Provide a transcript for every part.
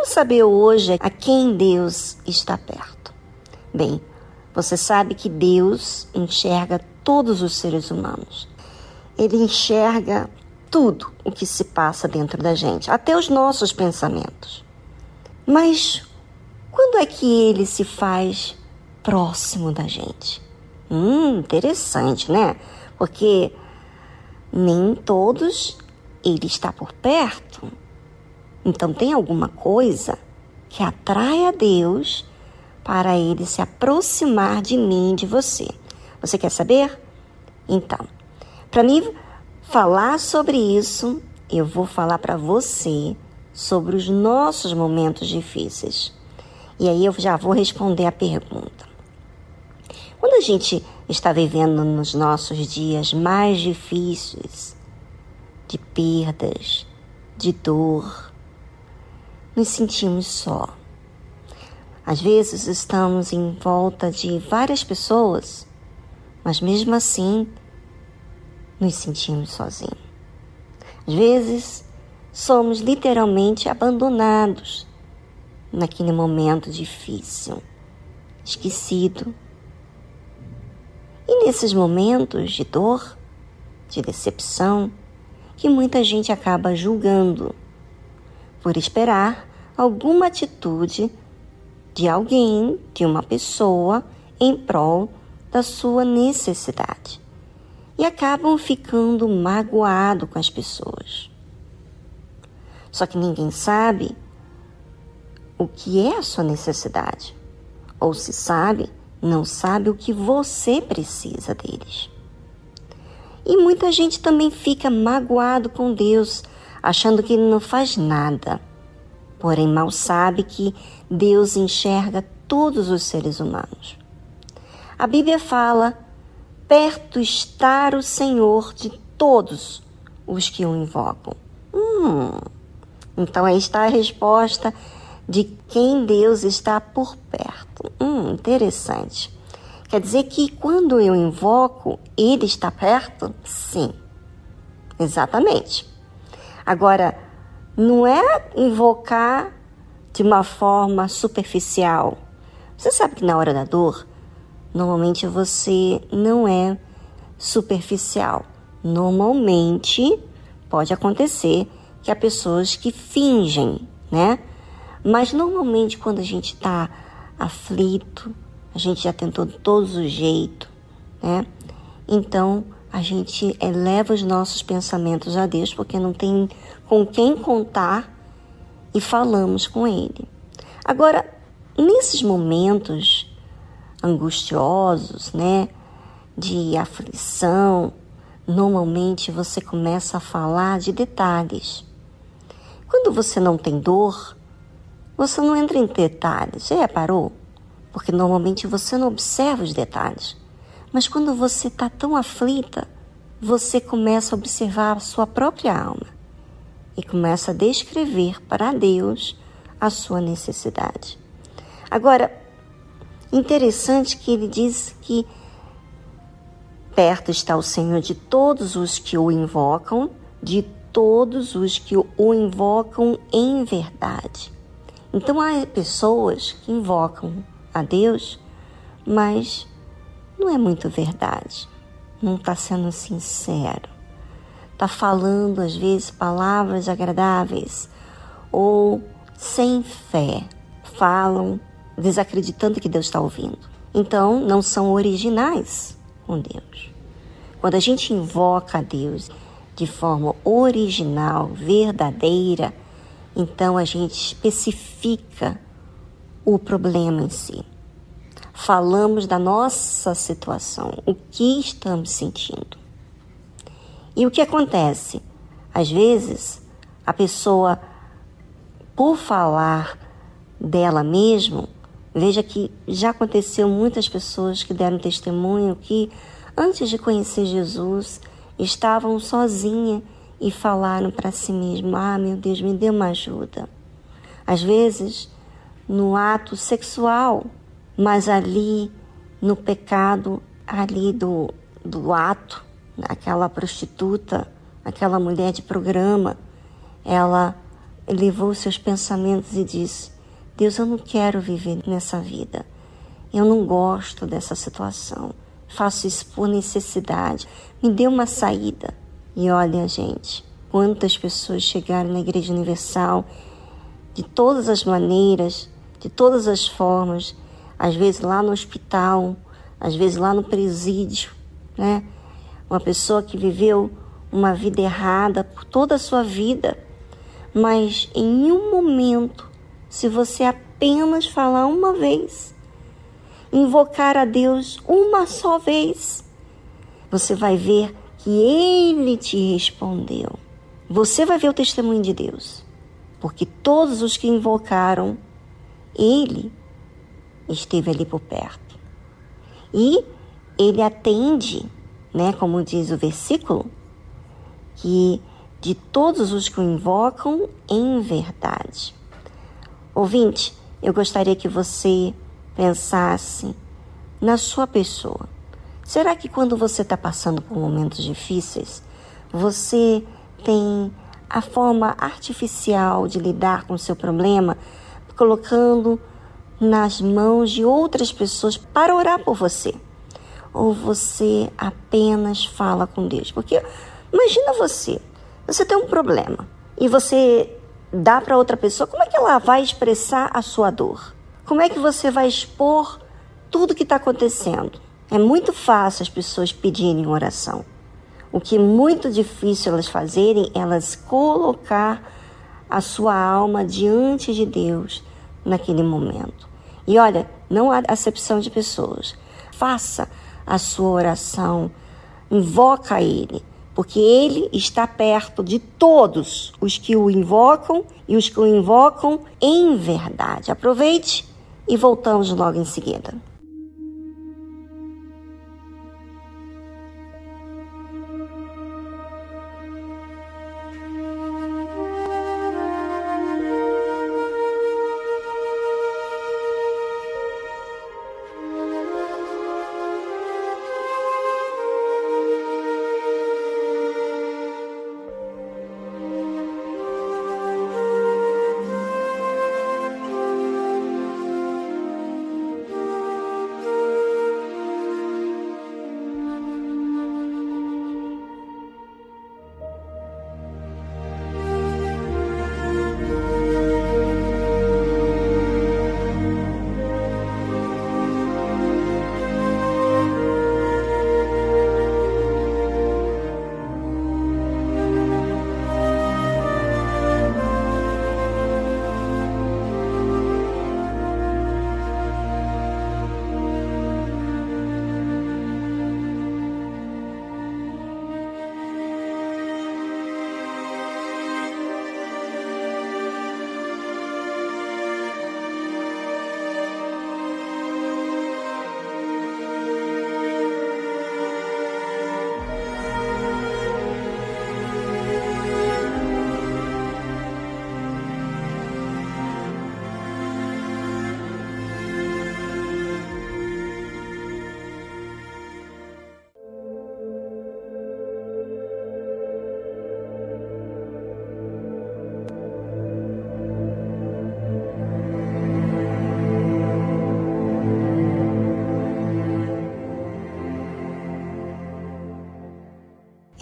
Vamos saber hoje a quem Deus está perto. Bem, você sabe que Deus enxerga todos os seres humanos. Ele enxerga tudo o que se passa dentro da gente, até os nossos pensamentos. Mas quando é que ele se faz próximo da gente? Hum, interessante, né? Porque nem todos ele está por perto. Então tem alguma coisa que atrai a Deus para ele se aproximar de mim, de você. Você quer saber? Então, para mim falar sobre isso, eu vou falar para você sobre os nossos momentos difíceis. E aí eu já vou responder a pergunta. Quando a gente está vivendo nos nossos dias mais difíceis, de perdas, de dor, nos sentimos só. Às vezes estamos em volta de várias pessoas, mas mesmo assim nos sentimos sozinhos. Às vezes somos literalmente abandonados naquele momento difícil, esquecido. E nesses momentos de dor, de decepção, que muita gente acaba julgando por esperar alguma atitude de alguém, de uma pessoa, em prol da sua necessidade. E acabam ficando magoado com as pessoas. Só que ninguém sabe o que é a sua necessidade. Ou se sabe, não sabe o que você precisa deles. E muita gente também fica magoado com Deus, achando que ele não faz nada. Porém, mal sabe que Deus enxerga todos os seres humanos. A Bíblia fala: perto está o Senhor de todos os que o invocam. Hum, então aí está a resposta de quem Deus está por perto. Hum, interessante. Quer dizer que quando eu invoco, Ele está perto? Sim, exatamente. Agora, não é invocar de uma forma superficial. Você sabe que na hora da dor, normalmente você não é superficial. Normalmente pode acontecer que há pessoas que fingem, né? Mas normalmente quando a gente está aflito, a gente já tentou de todos os jeitos, né? Então a gente eleva os nossos pensamentos a Deus porque não tem com quem contar e falamos com Ele. Agora, nesses momentos angustiosos, né, de aflição, normalmente você começa a falar de detalhes. Quando você não tem dor, você não entra em detalhes, já reparou? Porque normalmente você não observa os detalhes. Mas quando você está tão aflita, você começa a observar a sua própria alma e começa a descrever para Deus a sua necessidade. Agora, interessante que ele diz que perto está o Senhor de todos os que o invocam, de todos os que o invocam em verdade. Então há pessoas que invocam a Deus, mas não é muito verdade, não está sendo sincero, está falando às vezes palavras agradáveis ou sem fé, falam desacreditando que Deus está ouvindo. Então não são originais com Deus. Quando a gente invoca a Deus de forma original, verdadeira, então a gente especifica o problema em si. Falamos da nossa situação, o que estamos sentindo. E o que acontece? Às vezes, a pessoa, por falar dela mesma, veja que já aconteceu muitas pessoas que deram testemunho que, antes de conhecer Jesus, estavam sozinhas e falaram para si mesmo: Ah, meu Deus, me dê uma ajuda. Às vezes, no ato sexual, mas ali no pecado, ali do, do ato, aquela prostituta, aquela mulher de programa, ela elevou seus pensamentos e disse: Deus, eu não quero viver nessa vida. Eu não gosto dessa situação. Faço isso por necessidade. Me dê uma saída. E olha, gente, quantas pessoas chegaram na Igreja Universal de todas as maneiras, de todas as formas, às vezes lá no hospital, às vezes lá no presídio, né? Uma pessoa que viveu uma vida errada por toda a sua vida, mas em um momento, se você apenas falar uma vez, invocar a Deus uma só vez, você vai ver que Ele te respondeu. Você vai ver o testemunho de Deus, porque todos os que invocaram, Ele esteve ali por perto. E Ele atende, né, como diz o versículo, que de todos os que o invocam em verdade. Ouvinte, eu gostaria que você pensasse na sua pessoa. Será que quando você está passando por momentos difíceis, você tem a forma artificial de lidar com o seu problema, colocando nas mãos de outras pessoas para orar por você? Ou você apenas fala com Deus? Porque Imagina você, você tem um problema e você dá para outra pessoa, como é que ela vai expressar a sua dor? Como é que você vai expor tudo que está acontecendo? É muito fácil as pessoas pedirem oração. O que é muito difícil elas fazerem, elas colocar a sua alma diante de Deus naquele momento. E olha, não há acepção de pessoas. Faça a sua oração, invoca Ele, porque ele está perto de todos os que o invocam e os que o invocam em verdade. Aproveite e voltamos logo em seguida.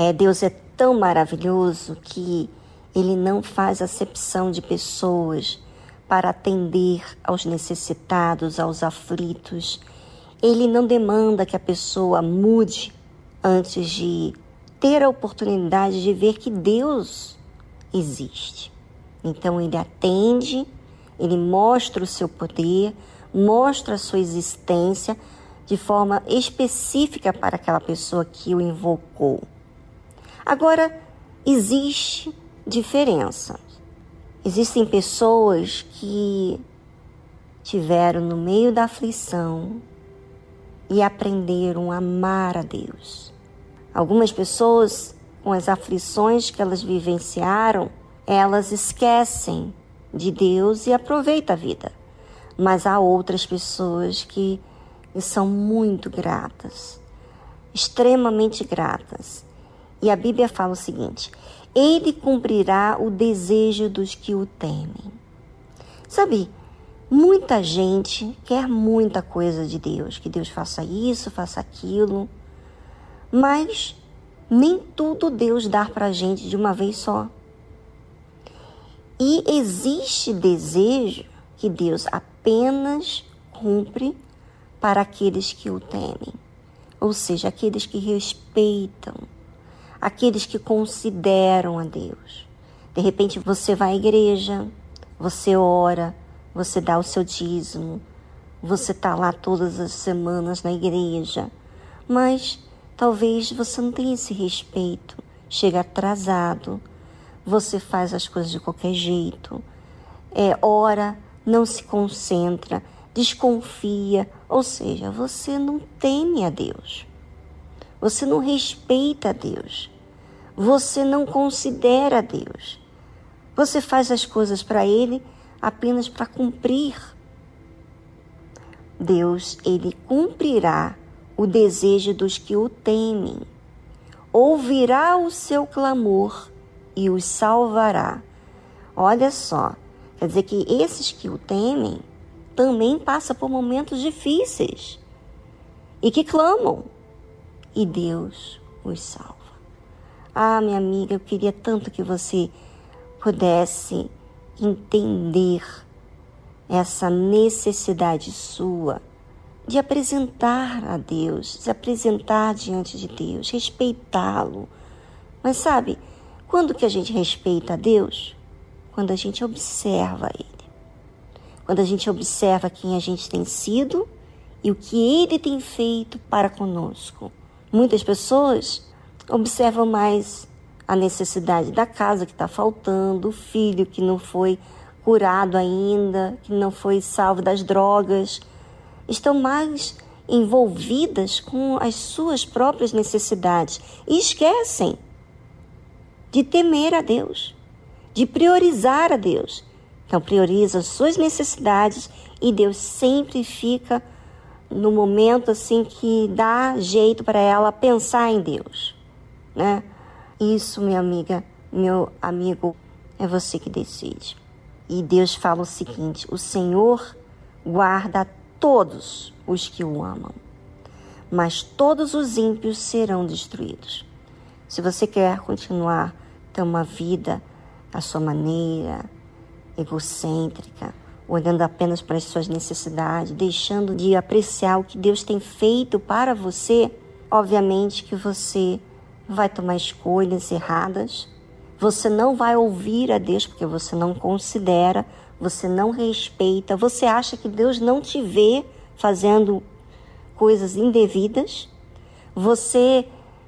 É, Deus é tão maravilhoso que Ele não faz acepção de pessoas para atender aos necessitados, aos aflitos. Ele não demanda que a pessoa mude antes de ter a oportunidade de ver que Deus existe. Então ele atende, ele mostra o seu poder, mostra a sua existência de forma específica para aquela pessoa que o invocou. Agora, existe diferença. Existem pessoas que tiveram no meio da aflição e aprenderam a amar a Deus. Algumas pessoas, com as aflições que elas vivenciaram, elas esquecem de Deus e aproveitam a vida. Mas há outras pessoas que são muito gratas, extremamente gratas e a Bíblia fala o seguinte: ele cumprirá o desejo dos que o temem. Sabe, muita gente quer muita coisa de Deus, que Deus faça isso, faça aquilo, mas nem tudo Deus dá para a gente de uma vez só. E existe desejo que Deus apenas cumpre para aqueles que o temem, ou seja, aqueles que respeitam, aqueles que consideram a Deus. De repente você vai à igreja, você ora, você dá o seu dízimo, você está lá todas as semanas na igreja, mas talvez você não tenha esse respeito, chega atrasado, você faz as coisas de qualquer jeito, é, ora, não se concentra, desconfia, ou seja, você não teme a Deus, você não respeita Deus, você não considera Deus, você faz as coisas para Ele apenas para cumprir. Deus, Ele cumprirá o desejo dos que o temem, ouvirá o seu clamor e os salvará. Olha só, quer dizer que esses que o temem também passam por momentos difíceis e que clamam, e Deus os salva. Ah, minha amiga, eu queria tanto que você pudesse entender essa necessidade sua de apresentar a Deus, de apresentar diante de Deus, respeitá-lo. Mas sabe, quando que a gente respeita a Deus? Quando a gente observa Ele. Quando a gente observa quem a gente tem sido e o que Ele tem feito para conosco. Muitas pessoas observam mais a necessidade da casa que está faltando, o filho que não foi curado ainda, que não foi salvo das drogas. Estão mais envolvidas com as suas próprias necessidades e esquecem de temer a Deus, de priorizar a Deus. Então, prioriza as suas necessidades e Deus sempre fica no momento assim que dá jeito para ela pensar em Deus, né? Isso, minha amiga, meu amigo, é você que decide. E Deus fala o seguinte: o Senhor guarda todos os que o amam, mas todos os ímpios serão destruídos. Se você quer continuar ter uma vida à sua maneira, egocêntrica, olhando apenas para as suas necessidades, deixando de apreciar o que Deus tem feito para você, obviamente que você vai tomar escolhas erradas. Você não vai ouvir a Deus porque você não considera, você não respeita, você acha que Deus não te vê fazendo coisas indevidas. Você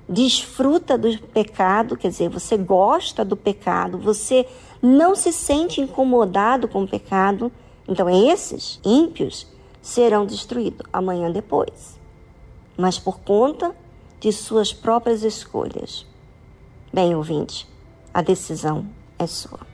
desfruta do pecado, quer dizer, você gosta do pecado, você não se sente incomodado com o pecado, então esses ímpios serão destruídos amanhã depois, mas por conta de suas próprias escolhas. Bem, ouvinte, a decisão é sua.